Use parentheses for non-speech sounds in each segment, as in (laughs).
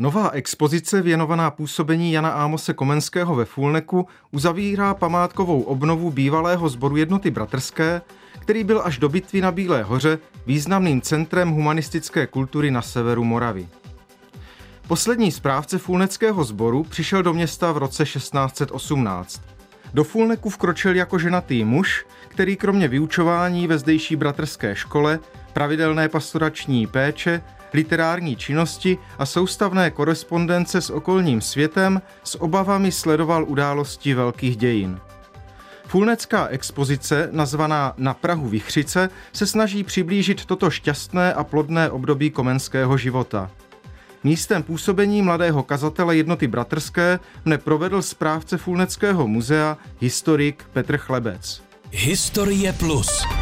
Nová expozice věnovaná působení Jana Ámose Komenského ve Fulneku uzavírá památkovou obnovu bývalého sboru jednoty bratrské, který byl až do bitvy na Bílé hoře významným centrem humanistické kultury na severu Moravy. Poslední správce Fulneckého sboru přišel do města v roce 1618. Do Fulneku vkročil jako ženatý muž, který kromě vyučování ve zdejší bratrské škole, pravidelné pastorační péče, literární činnosti a soustavné korespondence s okolním světem s obavami sledoval události velkých dějin. Fulnecká expozice, nazvaná Na Prahu Vichřice, se snaží přiblížit toto šťastné a plodné období komenského života. Místem působení mladého kazatele jednoty bratrské mne provedl správce Fulneckého muzea, historik Petr Chlebec. Historie Plus.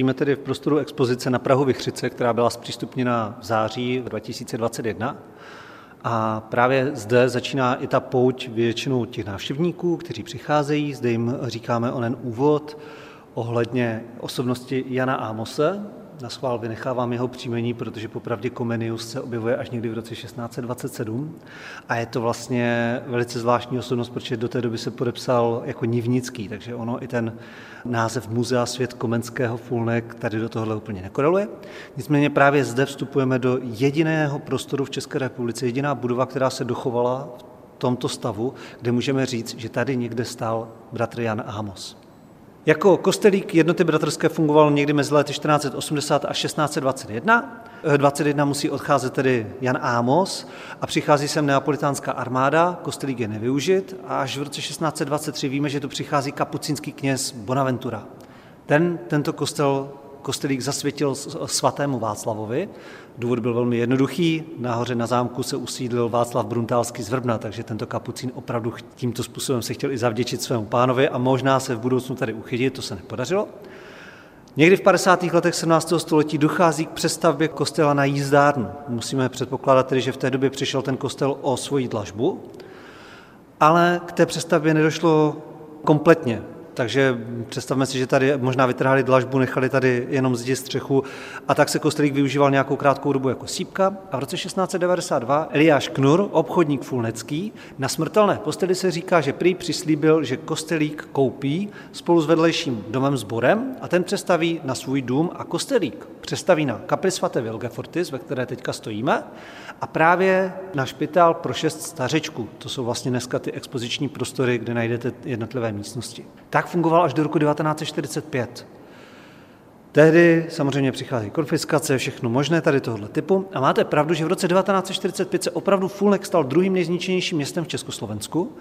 Stojíme tedy v prostoru expozice na Prahu Vychřice, která byla zpřístupněna v září 2021. A právě zde začíná i ta pouť většinou těch návštěvníků, kteří přicházejí. Zde jim říkáme onen úvod ohledně osobnosti Jana Ámose, na schvál vynechávám jeho příjmení, protože popravdě Komenius se objevuje až někdy v roce 1627 a je to vlastně velice zvláštní osobnost, protože do té doby se podepsal jako Nivnický, takže ono i ten název Muzea svět Komenského Fulnek tady do tohohle úplně nekoreluje. Nicméně právě zde vstupujeme do jediného prostoru v České republice, jediná budova, která se dochovala v tomto stavu, kde můžeme říct, že tady někde stál bratr Jan Amos. Jako kostelík jednoty bratrské fungoval někdy mezi lety 1480 a 1621. 21 musí odcházet tedy Jan Ámos a přichází sem neapolitánská armáda, kostelík je nevyužit a až v roce 1623 víme, že tu přichází kapucínský kněz Bonaventura. Ten tento kostel kostelík zasvětil svatému Václavovi. Důvod byl velmi jednoduchý. Nahoře na zámku se usídlil Václav Bruntálský z Vrbna, takže tento kapucín opravdu tímto způsobem se chtěl i zavděčit svému pánovi a možná se v budoucnu tady uchytit, to se nepodařilo. Někdy v 50. letech 17. století dochází k přestavbě kostela na jízdárnu. Musíme předpokládat tedy, že v té době přišel ten kostel o svoji dlažbu, ale k té přestavbě nedošlo kompletně. Takže představme si, že tady možná vytrhali dlažbu, nechali tady jenom zdi střechu a tak se kostelík využíval nějakou krátkou dobu jako sípka. A v roce 1692 Eliáš Knur, obchodník fulnecký, na smrtelné posteli se říká, že prý přislíbil, že kostelík koupí spolu s vedlejším domem sborem a ten přestaví na svůj dům a kostelík přestaví na kapli svaté Vilgefortis, ve které teďka stojíme, a právě na špitál pro šest stařečků. To jsou vlastně dneska ty expoziční prostory, kde najdete jednotlivé místnosti. Tak fungoval až do roku 1945. Tehdy samozřejmě přichází konfiskace, všechno možné tady tohoto typu. A máte pravdu, že v roce 1945 se opravdu Fulnek stal druhým nejzničenějším městem v Československu.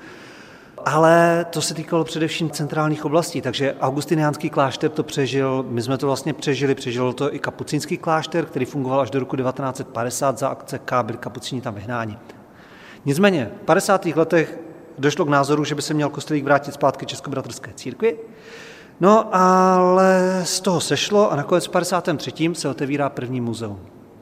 Ale to se týkalo především centrálních oblastí, takže augustiniánský klášter to přežil, my jsme to vlastně přežili, přežil to i kapucínský klášter, který fungoval až do roku 1950 za akce K, byli kapucíni tam vyhnáni. Nicméně v 50. letech došlo k názoru, že by se měl kostelík vrátit zpátky Českobratrské církvi, No ale z toho sešlo a nakonec v 53. se otevírá první muzeum.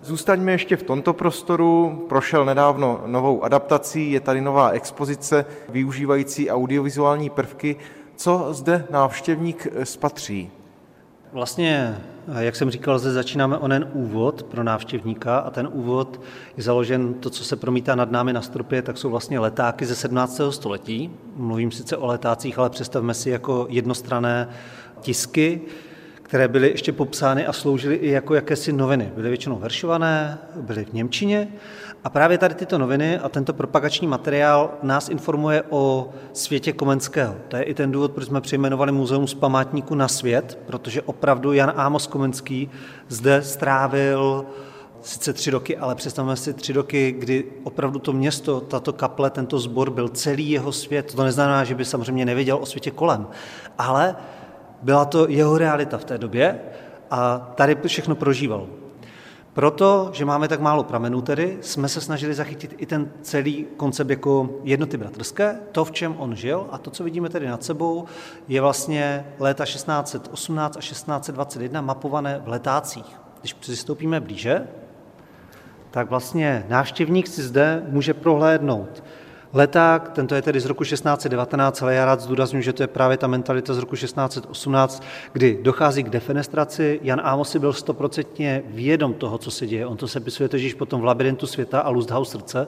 Zůstaňme ještě v tomto prostoru. Prošel nedávno novou adaptací, je tady nová expozice využívající audiovizuální prvky. Co zde návštěvník spatří? Vlastně, jak jsem říkal, zde začínáme onen úvod pro návštěvníka a ten úvod je založen, to, co se promítá nad námi na stropě, tak jsou vlastně letáky ze 17. století. Mluvím sice o letácích, ale představme si jako jednostrané tisky, které byly ještě popsány a sloužily i jako jakési noviny. Byly většinou veršované, byly v Němčině a právě tady tyto noviny a tento propagační materiál nás informuje o světě Komenského. To je i ten důvod, proč jsme přejmenovali Muzeum z památníku na svět, protože opravdu Jan Ámos Komenský zde strávil sice tři roky, ale představme si tři roky, kdy opravdu to město, tato kaple, tento sbor byl celý jeho svět. To neznamená, že by samozřejmě nevěděl o světě kolem, ale byla to jeho realita v té době a tady všechno prožíval. proto, že máme tak málo pramenů tedy, jsme se snažili zachytit i ten celý koncept jako jednoty bratrské, to, v čem on žil a to, co vidíme tedy nad sebou, je vlastně léta 1618 a 1621 mapované v letácích. Když přistoupíme blíže, tak vlastně návštěvník si zde může prohlédnout leták, tento je tedy z roku 1619, ale já rád zdůraznuju, že to je právě ta mentalita z roku 1618, kdy dochází k defenestraci. Jan Amos si byl stoprocentně vědom toho, co se děje. On to sepisuje totiž potom v Labirintu světa a Lusthaus srdce,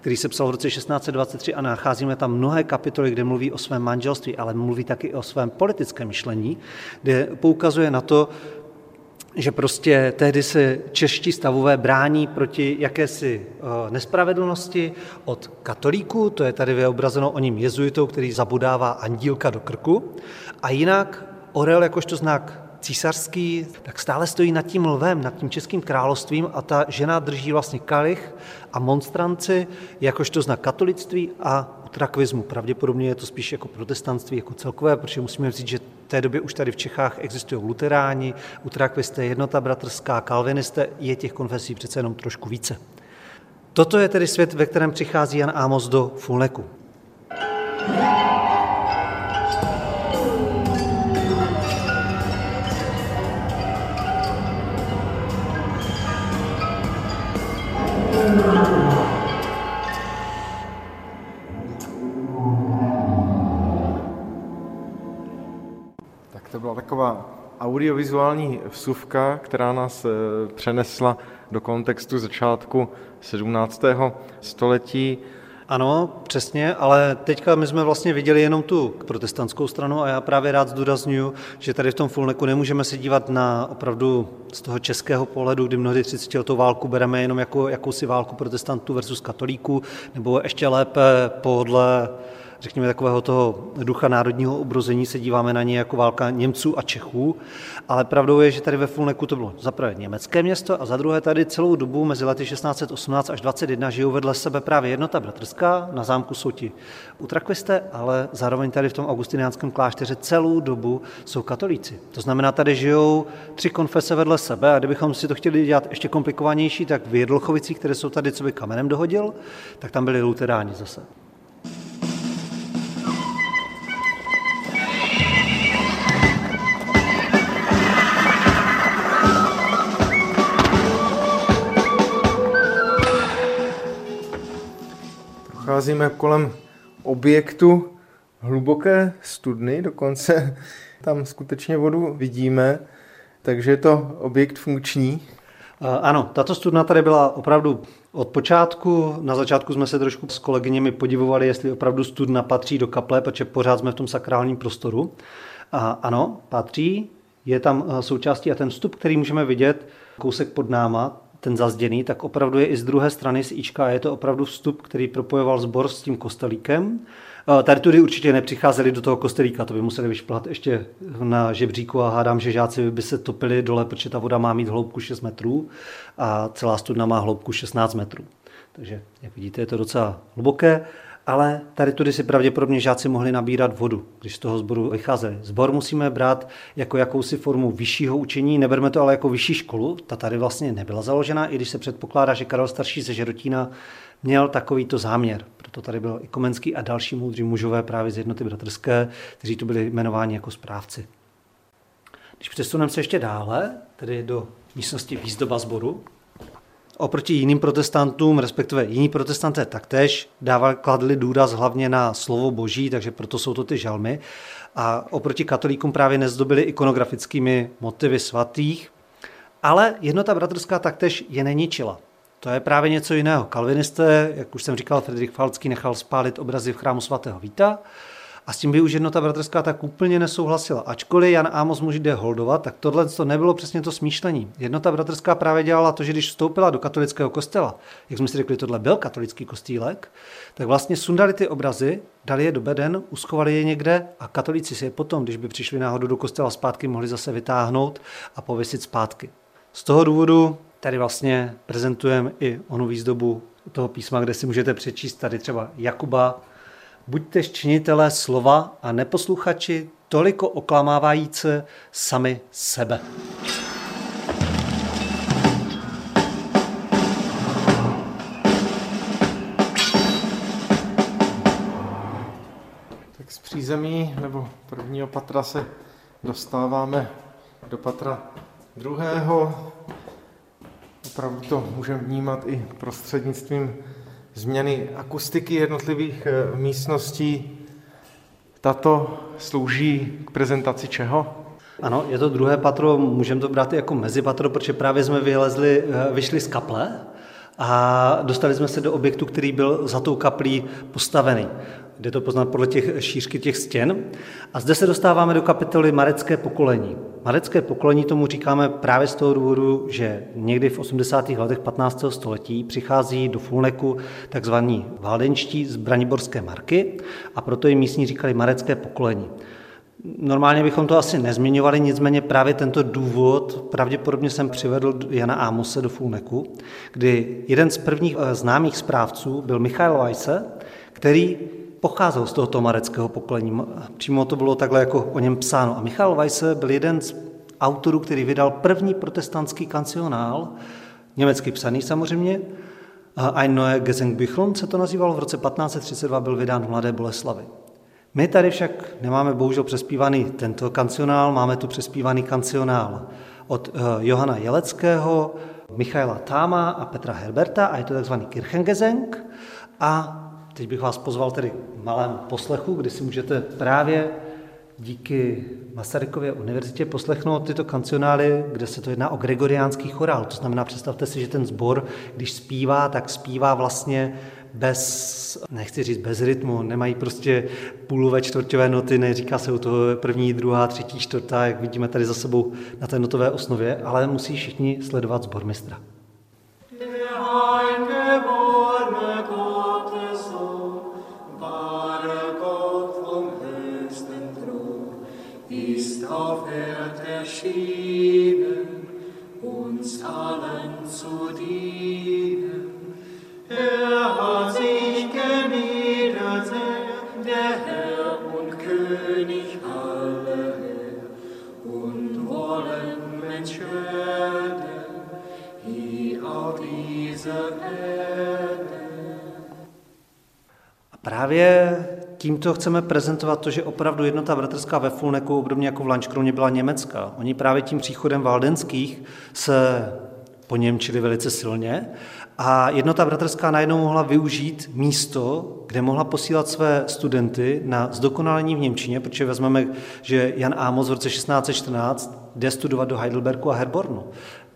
který se psal v roce 1623 a nacházíme tam mnohé kapitoly, kde mluví o svém manželství, ale mluví taky o svém politickém myšlení, kde poukazuje na to, že prostě tehdy se čeští stavové brání proti jakési eh, nespravedlnosti od katolíků, to je tady vyobrazeno o ním jezuitou, který zabudává andílka do krku, a jinak orel jakožto znak císařský, tak stále stojí nad tím lvem, nad tím českým královstvím a ta žena drží vlastně kalich a monstranci jakožto znak katolictví a utrakvismu. Pravděpodobně je to spíš jako protestantství jako celkové, protože musíme říct, že v té době už tady v Čechách existují luteráni, utrakvisté, jednota bratrská, kalvinisté, je těch konfesí přece jenom trošku více. Toto je tedy svět, ve kterém přichází Jan Amos do Fulneku. Taková audiovizuální vsuvka, která nás eh, přenesla do kontextu začátku 17. století. Ano, přesně, ale teďka my jsme vlastně viděli jenom tu protestantskou stranu a já právě rád zdůraznuju, že tady v tom Fulneku nemůžeme se dívat na opravdu z toho českého pohledu, kdy mnohdy 30 letou válku bereme jenom jako jakousi válku protestantů versus katolíků, nebo ještě lépe podle řekněme, takového toho ducha národního obrození se díváme na ně jako válka Němců a Čechů, ale pravdou je, že tady ve Fulneku to bylo za prvé německé město a za druhé tady celou dobu mezi lety 1618 až 21 žijou vedle sebe právě jednota bratrská, na zámku jsou ti utrakvisté, ale zároveň tady v tom augustiniánském klášteře celou dobu jsou katolíci. To znamená, tady žijou tři konfese vedle sebe a kdybychom si to chtěli dělat ještě komplikovanější, tak v Jedlchovicích, které jsou tady, co by kamenem dohodil, tak tam byli luteráni zase. Procházíme kolem objektu hluboké studny, dokonce tam skutečně vodu vidíme, takže je to objekt funkční. Ano, tato studna tady byla opravdu od počátku. Na začátku jsme se trošku s kolegyněmi podivovali, jestli opravdu studna patří do kaple, protože pořád jsme v tom sakrálním prostoru. A ano, patří. Je tam součástí a ten vstup, který můžeme vidět kousek pod náma, ten zazděný, tak opravdu je i z druhé strany z Ička je to opravdu vstup, který propojoval sbor s tím kostelíkem. Tady tudy určitě nepřicházeli do toho kostelíka, to by museli vyšplat ještě na žebříku a hádám, že žáci by se topili dole, protože ta voda má mít hloubku 6 metrů a celá studna má hloubku 16 metrů. Takže, jak vidíte, je to docela hluboké ale tady tudy si pravděpodobně žáci mohli nabírat vodu, když z toho sboru vycházeli. Zbor musíme brát jako jakousi formu vyššího učení, neberme to ale jako vyšší školu, ta tady vlastně nebyla založena, i když se předpokládá, že Karel starší ze Žerotína měl takovýto záměr. Proto tady byl i Komenský a další moudří mužové právě z jednoty bratrské, kteří tu byli jmenováni jako správci. Když přesuneme se ještě dále, tedy do místnosti výzdoba sboru, oproti jiným protestantům, respektive jiní protestanté taktéž dávali, kladli důraz hlavně na slovo boží, takže proto jsou to ty žalmy. A oproti katolíkům právě nezdobili ikonografickými motivy svatých, ale jednota bratrská taktéž je neničila. To je právě něco jiného. Kalvinisté, jak už jsem říkal, Friedrich Falcký nechal spálit obrazy v chrámu svatého Víta, a s tím by už jednota bratrská tak úplně nesouhlasila. Ačkoliv Jan Amos muž jde holdovat, tak tohle to nebylo přesně to smýšlení. Jednota bratrská právě dělala to, že když vstoupila do katolického kostela, jak jsme si řekli, tohle byl katolický kostýlek, tak vlastně sundali ty obrazy, dali je do beden, uschovali je někde a katolíci si je potom, když by přišli náhodou do kostela zpátky, mohli zase vytáhnout a pověsit zpátky. Z toho důvodu tady vlastně prezentujeme i onu výzdobu toho písma, kde si můžete přečíst tady třeba Jakuba buďte činitelé slova a neposluchači toliko oklamávající sami sebe. Tak z přízemí nebo prvního patra se dostáváme do patra druhého. Opravdu to můžeme vnímat i prostřednictvím změny akustiky jednotlivých eh, místností. Tato slouží k prezentaci čeho? Ano, je to druhé patro, můžeme to brát i jako mezipatro, protože právě jsme vylezli, eh, vyšli z kaple a dostali jsme se do objektu, který byl za tou kaplí postavený. Jde to poznat podle těch šířky těch stěn. A zde se dostáváme do kapitoly Marecké pokolení. Marecké pokolení tomu říkáme právě z toho důvodu, že někdy v 80. letech 15. století přichází do Fulneku takzvaní valdenští z Braniborské marky a proto jim místní říkali Marecké pokolení. Normálně bychom to asi nezmiňovali, nicméně právě tento důvod pravděpodobně jsem přivedl Jana Ámose do Fulneku, kdy jeden z prvních eh, známých správců byl Michail Weisse, který pocházel z tohoto mareckého pokolení. Přímo to bylo takhle jako o něm psáno. A Michal Weisse byl jeden z autorů, který vydal první protestantský kancionál, německy psaný samozřejmě, Ein Neue Gesängbüchlein se to nazývalo, v roce 1532 byl vydán v Mladé Boleslavi. My tady však nemáme bohužel přespívaný tento kancionál, máme tu přespívaný kancionál od uh, Johana Jeleckého, Michaela Táma a Petra Herberta a je to takzvaný Kirchengesang a Teď bych vás pozval tedy malém poslechu, kdy si můžete právě díky Masarykově univerzitě poslechnout tyto kancionály, kde se to jedná o gregoriánský chorál. To znamená, představte si, že ten sbor, když zpívá, tak zpívá vlastně bez, nechci říct bez rytmu, nemají prostě půlové čtvrťové noty, neříká se u toho první, druhá, třetí, čtvrtá, jak vidíme tady za sebou na té notové osnově, ale musí všichni sledovat sbormistra. erschienen, zu dienen. Er hat sich der Herr und König aller und wollen Mensch werden, Erde. A právě tímto chceme prezentovat to, že opravdu jednota bratrská ve Fulneku, obdobně jako v Lančkroně, byla německá. Oni právě tím příchodem valdenských se po Němčili velice silně. A jednota bratrská najednou mohla využít místo, kde mohla posílat své studenty na zdokonalení v Němčině, protože vezmeme, že Jan Amos v roce 1614 jde studovat do Heidelbergu a Herbornu.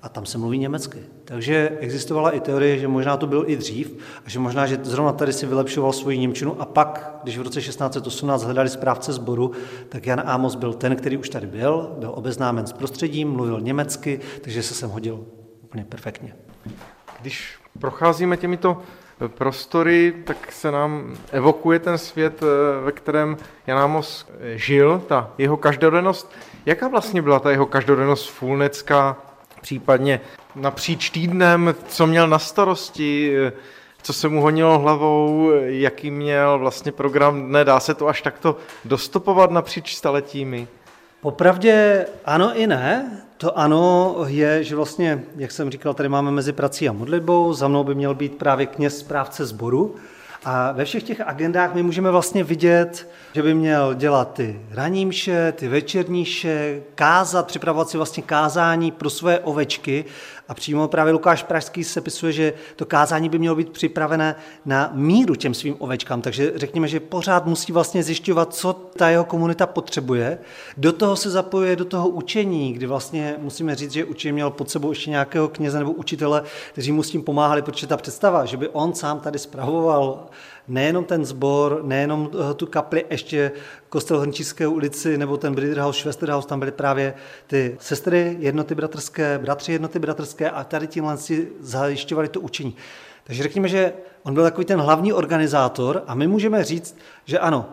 A tam se mluví německy. Takže existovala i teorie, že možná to byl i dřív a že možná, že zrovna tady si vylepšoval svoji Němčinu. A pak, když v roce 1618 hledali správce sboru, tak Jan Amos byl ten, který už tady byl, byl obeznámen s prostředím, mluvil německy, takže se sem hodil úplně perfektně. Když procházíme těmito prostory, tak se nám evokuje ten svět, ve kterém Jan Amos žil, ta jeho každodennost. Jaká vlastně byla ta jeho každodennost fulnecká, případně napříč týdnem, co měl na starosti, co se mu honilo hlavou, jaký měl vlastně program dne, dá se to až takto dostopovat napříč staletími? Popravdě ano i ne. To ano je, že vlastně, jak jsem říkal, tady máme mezi prací a modlitbou, za mnou by měl být právě kněz správce sboru, a ve všech těch agendách my můžeme vlastně vidět, že by měl dělat ty ranní mše, ty večerní mše, kázat, připravovat si vlastně kázání pro své ovečky. A přímo právě Lukáš Pražský se pisuje, že to kázání by mělo být připravené na míru těm svým ovečkám. Takže řekněme, že pořád musí vlastně zjišťovat, co ta jeho komunita potřebuje. Do toho se zapojuje do toho učení, kdy vlastně musíme říct, že učení měl pod sebou ještě nějakého kněze nebo učitele, kteří mu s tím pomáhali, protože ta představa, že by on sám tady spravoval nejenom ten sbor, nejenom eh, tu kapli, ještě kostel Hrnčířské ulici nebo ten Briderhaus, Schwesterhaus, tam byly právě ty sestry jednoty bratrské, bratři jednoty bratrské a tady tímhle si zajišťovali to učení. Takže řekněme, že on byl takový ten hlavní organizátor a my můžeme říct, že ano,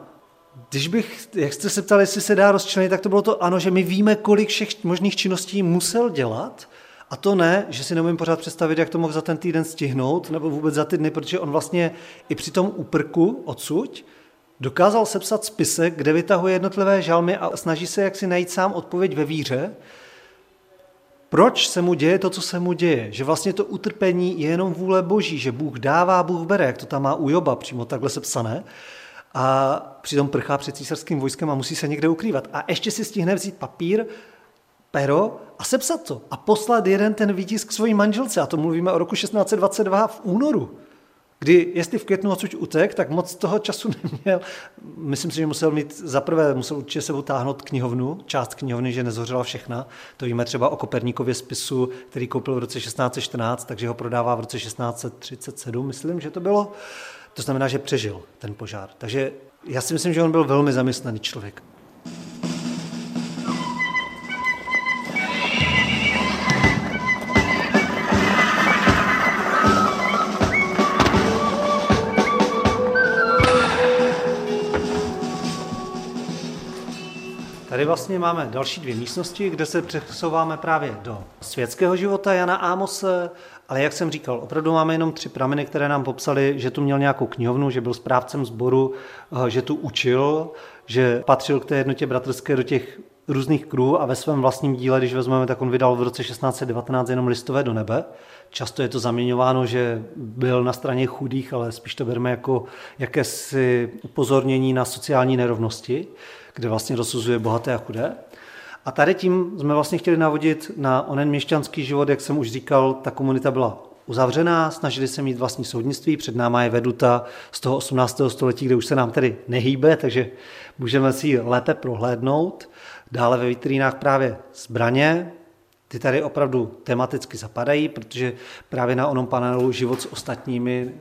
když bych, jak jste se ptali, jestli se dá rozčlenit, tak to bylo to ano, že my víme, kolik všech možných činností musel dělat, a to ne, že si neumím pořád představit, jak to mohl za ten týden stihnout, nebo vůbec za ty dny, protože on vlastně i při tom úprku odsuť dokázal sepsat spisek, kde vytahuje jednotlivé žalmy a snaží se jaksi najít sám odpověď ve víře, proč se mu děje to, co se mu děje. Že vlastně to utrpení je jenom vůle boží, že Bůh dává, Bůh bere, jak to tam má u Joba, přímo takhle sepsané. a přitom prchá před císařským vojskem a musí se někde ukrývat. A ještě si stihne vzít papír, pero a sepsat to a poslat jeden ten výtisk svojí manželce. A to mluvíme o roku 1622 v únoru kdy jestli v květnu odsud utek, tak moc toho času (laughs) neměl. Myslím si, že musel mít, zaprvé musel určitě sebou táhnout knihovnu, část knihovny, že nezhořela všechna. To víme třeba o Koperníkově spisu, který koupil v roce 1614, takže ho prodává v roce 1637, myslím, že to bylo. To znamená, že přežil ten požár. Takže já si myslím, že on byl velmi zaměstnaný člověk. Tady vlastně máme další dvě místnosti, kde se přesouváme právě do světského života Jana Ámose, ale jak jsem říkal, opravdu máme jenom tři prameny, které nám popsali, že tu měl nějakou knihovnu, že byl správcem sboru, eh, že tu učil, že patřil k té jednotě bratrské do těch různých kruhů a ve svém vlastním díle, když vezmeme, tak on vydal v roce 1619 jenom listové do nebe. Často je to zaměňováno, že byl na straně chudých, ale spíš to bereme jako jakési upozornění na sociální nerovnosti kde vlastně rozsuzuje bohaté a chudé. A tady tím jsme vlastně chtěli navodit na onen měšťanský život, jak jsem už říkal, ta komunita byla uzavřená, snažili se mít vlastní soudnictví, před náma je veduta z toho 18. století, kde už se nám tedy nehýbe, takže můžeme si ji lépe prohlédnout. Dále ve vitrínách právě zbraně, ty tady opravdu tematicky zapadají, protože právě na onom panelu život s ostatními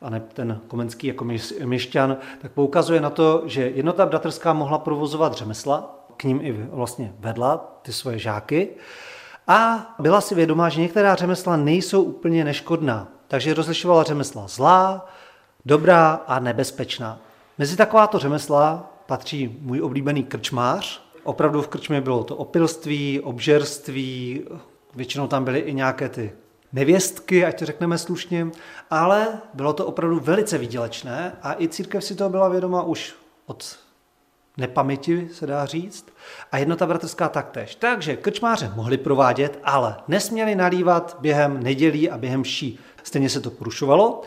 a ne ten Komenský jako měšťan, tak poukazuje na to, že jednota bratrská mohla provozovat řemesla, k ním i vlastně vedla ty svoje žáky, a byla si vědomá, že některá řemesla nejsou úplně neškodná, takže rozlišovala řemesla zlá, dobrá a nebezpečná. Mezi takováto řemesla patří můj oblíbený krčmář. Opravdu v krčmě bylo to opilství, obžerství, většinou tam byly i nějaké ty nevěstky, ať to řekneme slušně, ale bylo to opravdu velice výdělečné a i církev si toho byla vědoma už od nepaměti, se dá říct, a jednota bratrská taktéž. Takže krčmáře mohli provádět, ale nesměli nalívat během nedělí a během ší. Stejně se to porušovalo.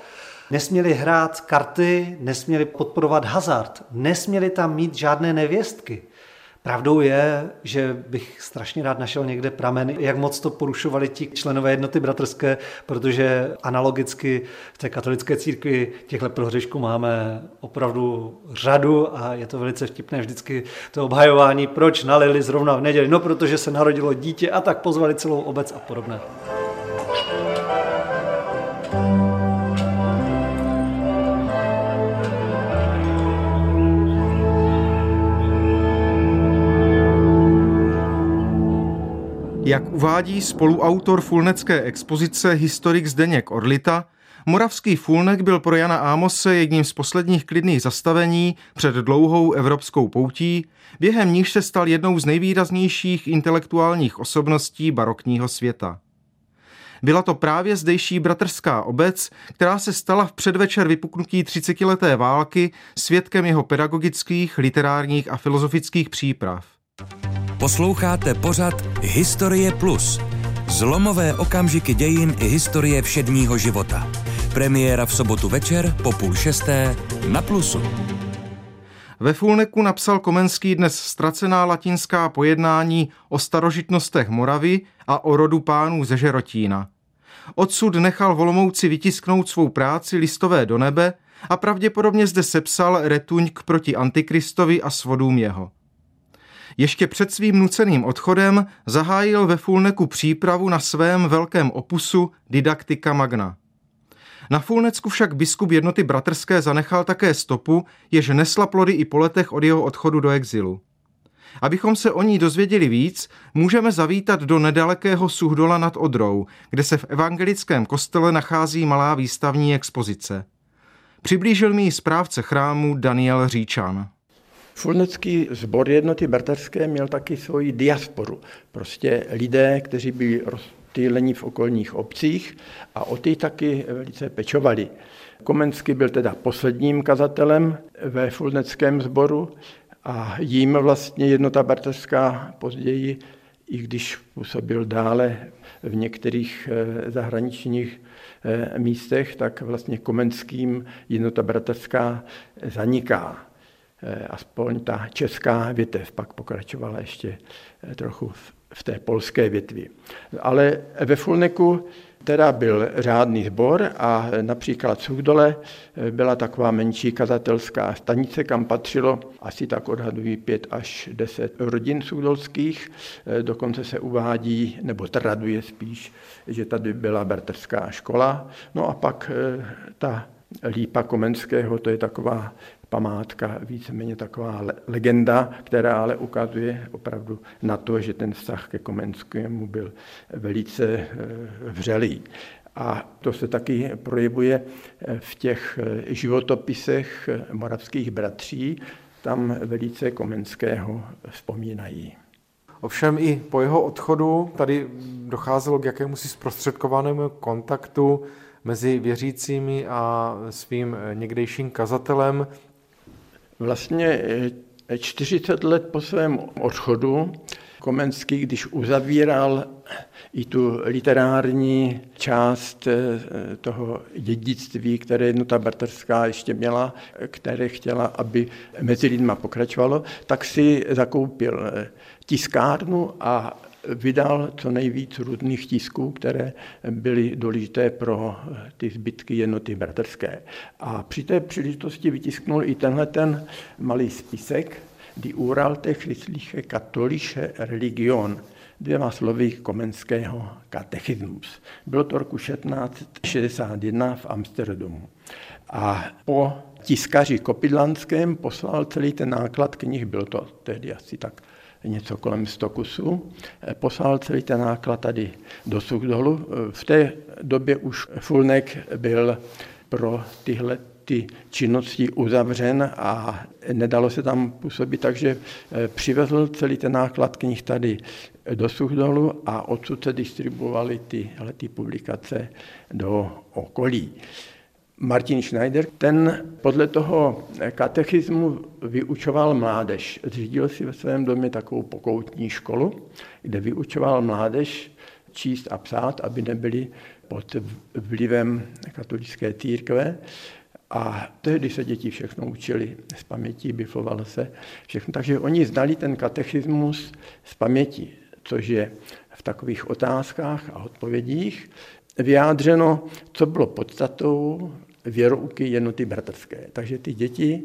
Nesměli hrát karty, nesměli podporovat hazard, nesměli tam mít žádné nevěstky. Pravdou je, že bych strašně rád našel někde pramen, jak moc to porušovali ti členové jednoty bratrské, protože analogicky v té katolické církvi těchto prohřešků máme opravdu řadu a je to velice vtipné vždycky to obhajování, proč nalili zrovna v neděli. No, protože se narodilo dítě a tak pozvali celou obec a podobné. Jak uvádí spoluautor fulnecké expozice historik Zdeněk Orlita, moravský fulnek byl pro Jana Ámose jedním z posledních klidných zastavení před dlouhou evropskou poutí, během níž se stal jednou z nejvýraznějších intelektuálních osobností barokního světa. Byla to právě zdejší bratrská obec, která se stala v předvečer vypuknutí třicetileté války svědkem jeho pedagogických, literárních a filozofických příprav. Posloucháte pořad Historie Plus. Zlomové okamžiky dějin i historie všedního života. Premiéra v sobotu večer po půl šesté na Plusu. Ve Fulneku napsal Komenský dnes ztracená latinská pojednání o starožitnostech Moravy a o rodu pánů ze Žerotína. Odsud nechal Volomouci vytisknout svou práci listové do nebe a pravděpodobně zde sepsal retuňk proti Antikristovi a svodům jeho. Ještě před svým nuceným odchodem zahájil ve Fulneku přípravu na svém velkém opusu Didaktika Magna. Na Fulnecku však biskup jednoty bratrské zanechal také stopu, jež nesla plody i po letech od jeho odchodu do exilu. Abychom se o ní dozvěděli víc, můžeme zavítat do nedalekého Suhdola nad Odrou, kde se v evangelickém kostele nachází malá výstavní expozice. Přiblížil mi ji správce chrámu Daniel Říčan. Fulnecký sbor jednoty bratrské měl taky svoji diasporu. Prostě lidé, kteří byli rozptýleni v okolních obcích a o ty taky velice pečovali. Komenský byl teda posledním kazatelem ve Fulneckém sboru a jím vlastně jednota bratrská později i když působil dále v některých eh, zahraničních eh, místech, tak vlastně komenským jednota bratrská zaniká. Eh, aspoň ta česká větev pak pokračovala ještě trochu v té polské větvi. Ale ve Fulneku teda byl řádný sbor a například v Suchdole byla taková menší kazatelská stanice, kam patřilo asi tak odhadují pět až deset rodin suchdolských. Dokonce se uvádí, nebo traduje spíš, že tady byla berterská škola. No a pak eh, ta Lípa Komenského, to je taková památka, víceméně taková legenda, která ale ukazuje opravdu na to, že ten vztah ke Komenskému byl velice eh, vřelý. A to se taky projevuje eh, v těch eh, životopisech moravských bratří, tam velice Komenského vzpomínají. Ovšem i po jeho odchodu tady docházelo k jakému si zprostředkovanému kontaktu mezi věřícími a svým někdejším kazatelem. Vlastně 40 eh, let po svém odchodu Komenský, když uzavíral i tu literární část eh, toho dědictví, které jednota bratrská ještě měla, které chtěla, aby mezi lidma pokračovalo, tak si zakoupil eh, tiskárnu a vydal co nejvíc různých tisků, které byly důležité pro ty zbytky jednoty bratrské. A při té příležitosti vytisknul i tenhle ten malý spisek, Die Uralte christliche katholische Religion, dvěma slovy komenského katechismus. Bylo to roku 1661 v Amsterdamu. A po tiskaři Kopidlanském poslal celý ten náklad knih, byl to tehdy asi tak něco kolem 100 kusů. Poslal celý ten náklad tady do Suchdolu. V té době už Fulnek byl pro tyhle ty činnosti uzavřen a nedalo se tam působit, takže eh, přivezl celý ten náklad knih tady do Suchdolu a odsud se distribuovaly tyhle ty publikace do okolí. Martin Schneider, ten podle toho katechismu vyučoval mládež. Zřídil si ve svém domě takovou pokoutní školu, kde vyučoval mládež číst a psát, aby nebyli pod vlivem katolické církve. A tehdy se děti všechno učili z paměti, bifovalo se všechno. Takže oni znali ten katechismus z paměti, což je v takových otázkách a odpovědích vyjádřeno, co bylo podstatou věrouky jednoty bratrské. Takže ty děti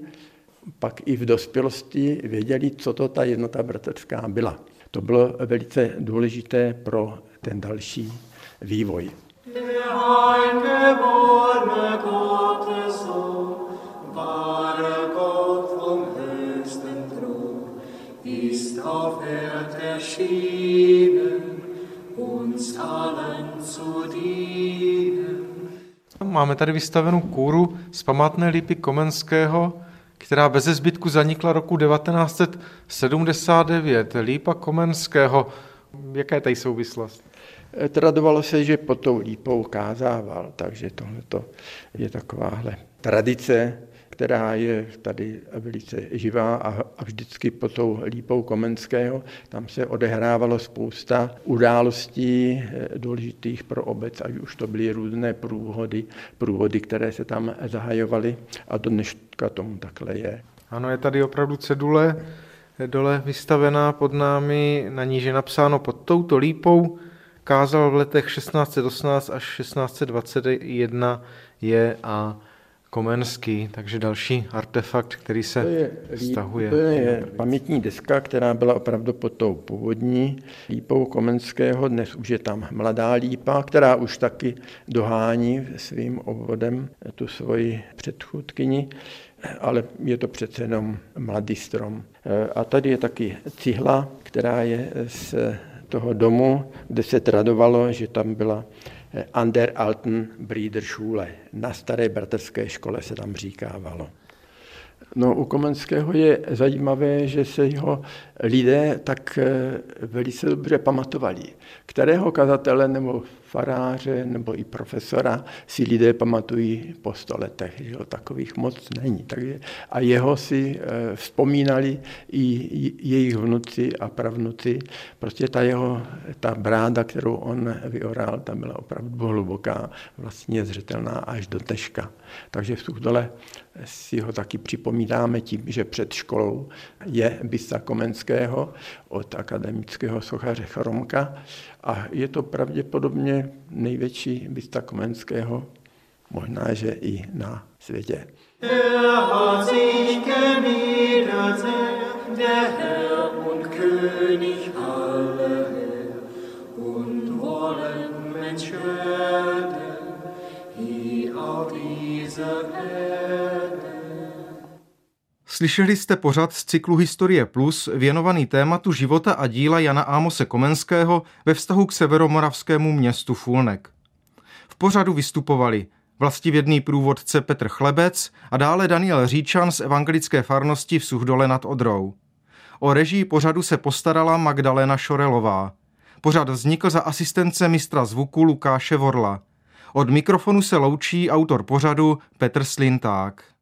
pak i v dospělosti věděli, co to ta jednota bratrská byla. To bylo velice důležité pro ten další vývoj. uns allen zu dienen. Máme tady vystavenou kůru z památné lípy Komenského, která bez zbytku zanikla roku 1979. Lípa Komenského, jaká je tady souvislost? Tradovalo se, že pod tou lípou kázával, takže tohle je takováhle tradice, která je tady velice živá a, a vždycky pod tou lípou Komenského. Tam se odehrávalo spousta událostí eh, důležitých pro obec, ať už to byly různé průhody, průhody, které se tam zahajovaly a do dneška tomu takhle je. Ano, je tady opravdu cedule dole vystavená pod námi, na níž je napsáno pod touto lípou, kázal v letech 1618 až 1621 je a Komenský, takže další artefakt, který se to je, stahuje. To je pamětní deska, která byla opravdu pod tou původní lípou Komenského. Dnes už je tam mladá lípa, která už taky dohání svým obvodem tu svoji předchůdkyni, ale je to přece jenom mladý strom. A tady je taky cihla, která je z toho domu, kde se tradovalo, že tam byla an der alten Brüderschule. Na staré bratrské škole se tam říkávalo. No, u Komenského je zajímavé, že se jeho lidé tak eh, velice dobře pamatovali. Kterého kazatele nebo faráře nebo i profesora si lidé pamatují po sto letech, že jo, takových moc není. Takže, a jeho si e, vzpomínali i jejich vnuci a pravnuci. Prostě ta jeho, ta bráda, kterou on vyoral, ta byla opravdu hluboká, vlastně zřetelná až do teška. Takže v Suchdole si ho taky připomínáme tím, že před školou je bysta Komenského od akademického sochaře Chromka a je to pravděpodobně největší bysta Komenského, možná, že i na světě. Der Herr und König aller und wollen Mensch werden, hier auf dieser. Slyšeli jste pořad z cyklu Historie Plus věnovaný tématu života a díla Jana Ámose Komenského ve vztahu k severomoravskému městu Fulnek. V pořadu vystupovali vlastivědný průvodce Petr Chlebec a dále Daniel Říčan z evangelické farnosti v Suchdole nad Odrou. O režii pořadu se postarala Magdalena Šorelová. Pořad vznikl za asistence mistra zvuku Lukáše Vorla. Od mikrofonu se loučí autor pořadu Petr Slinták.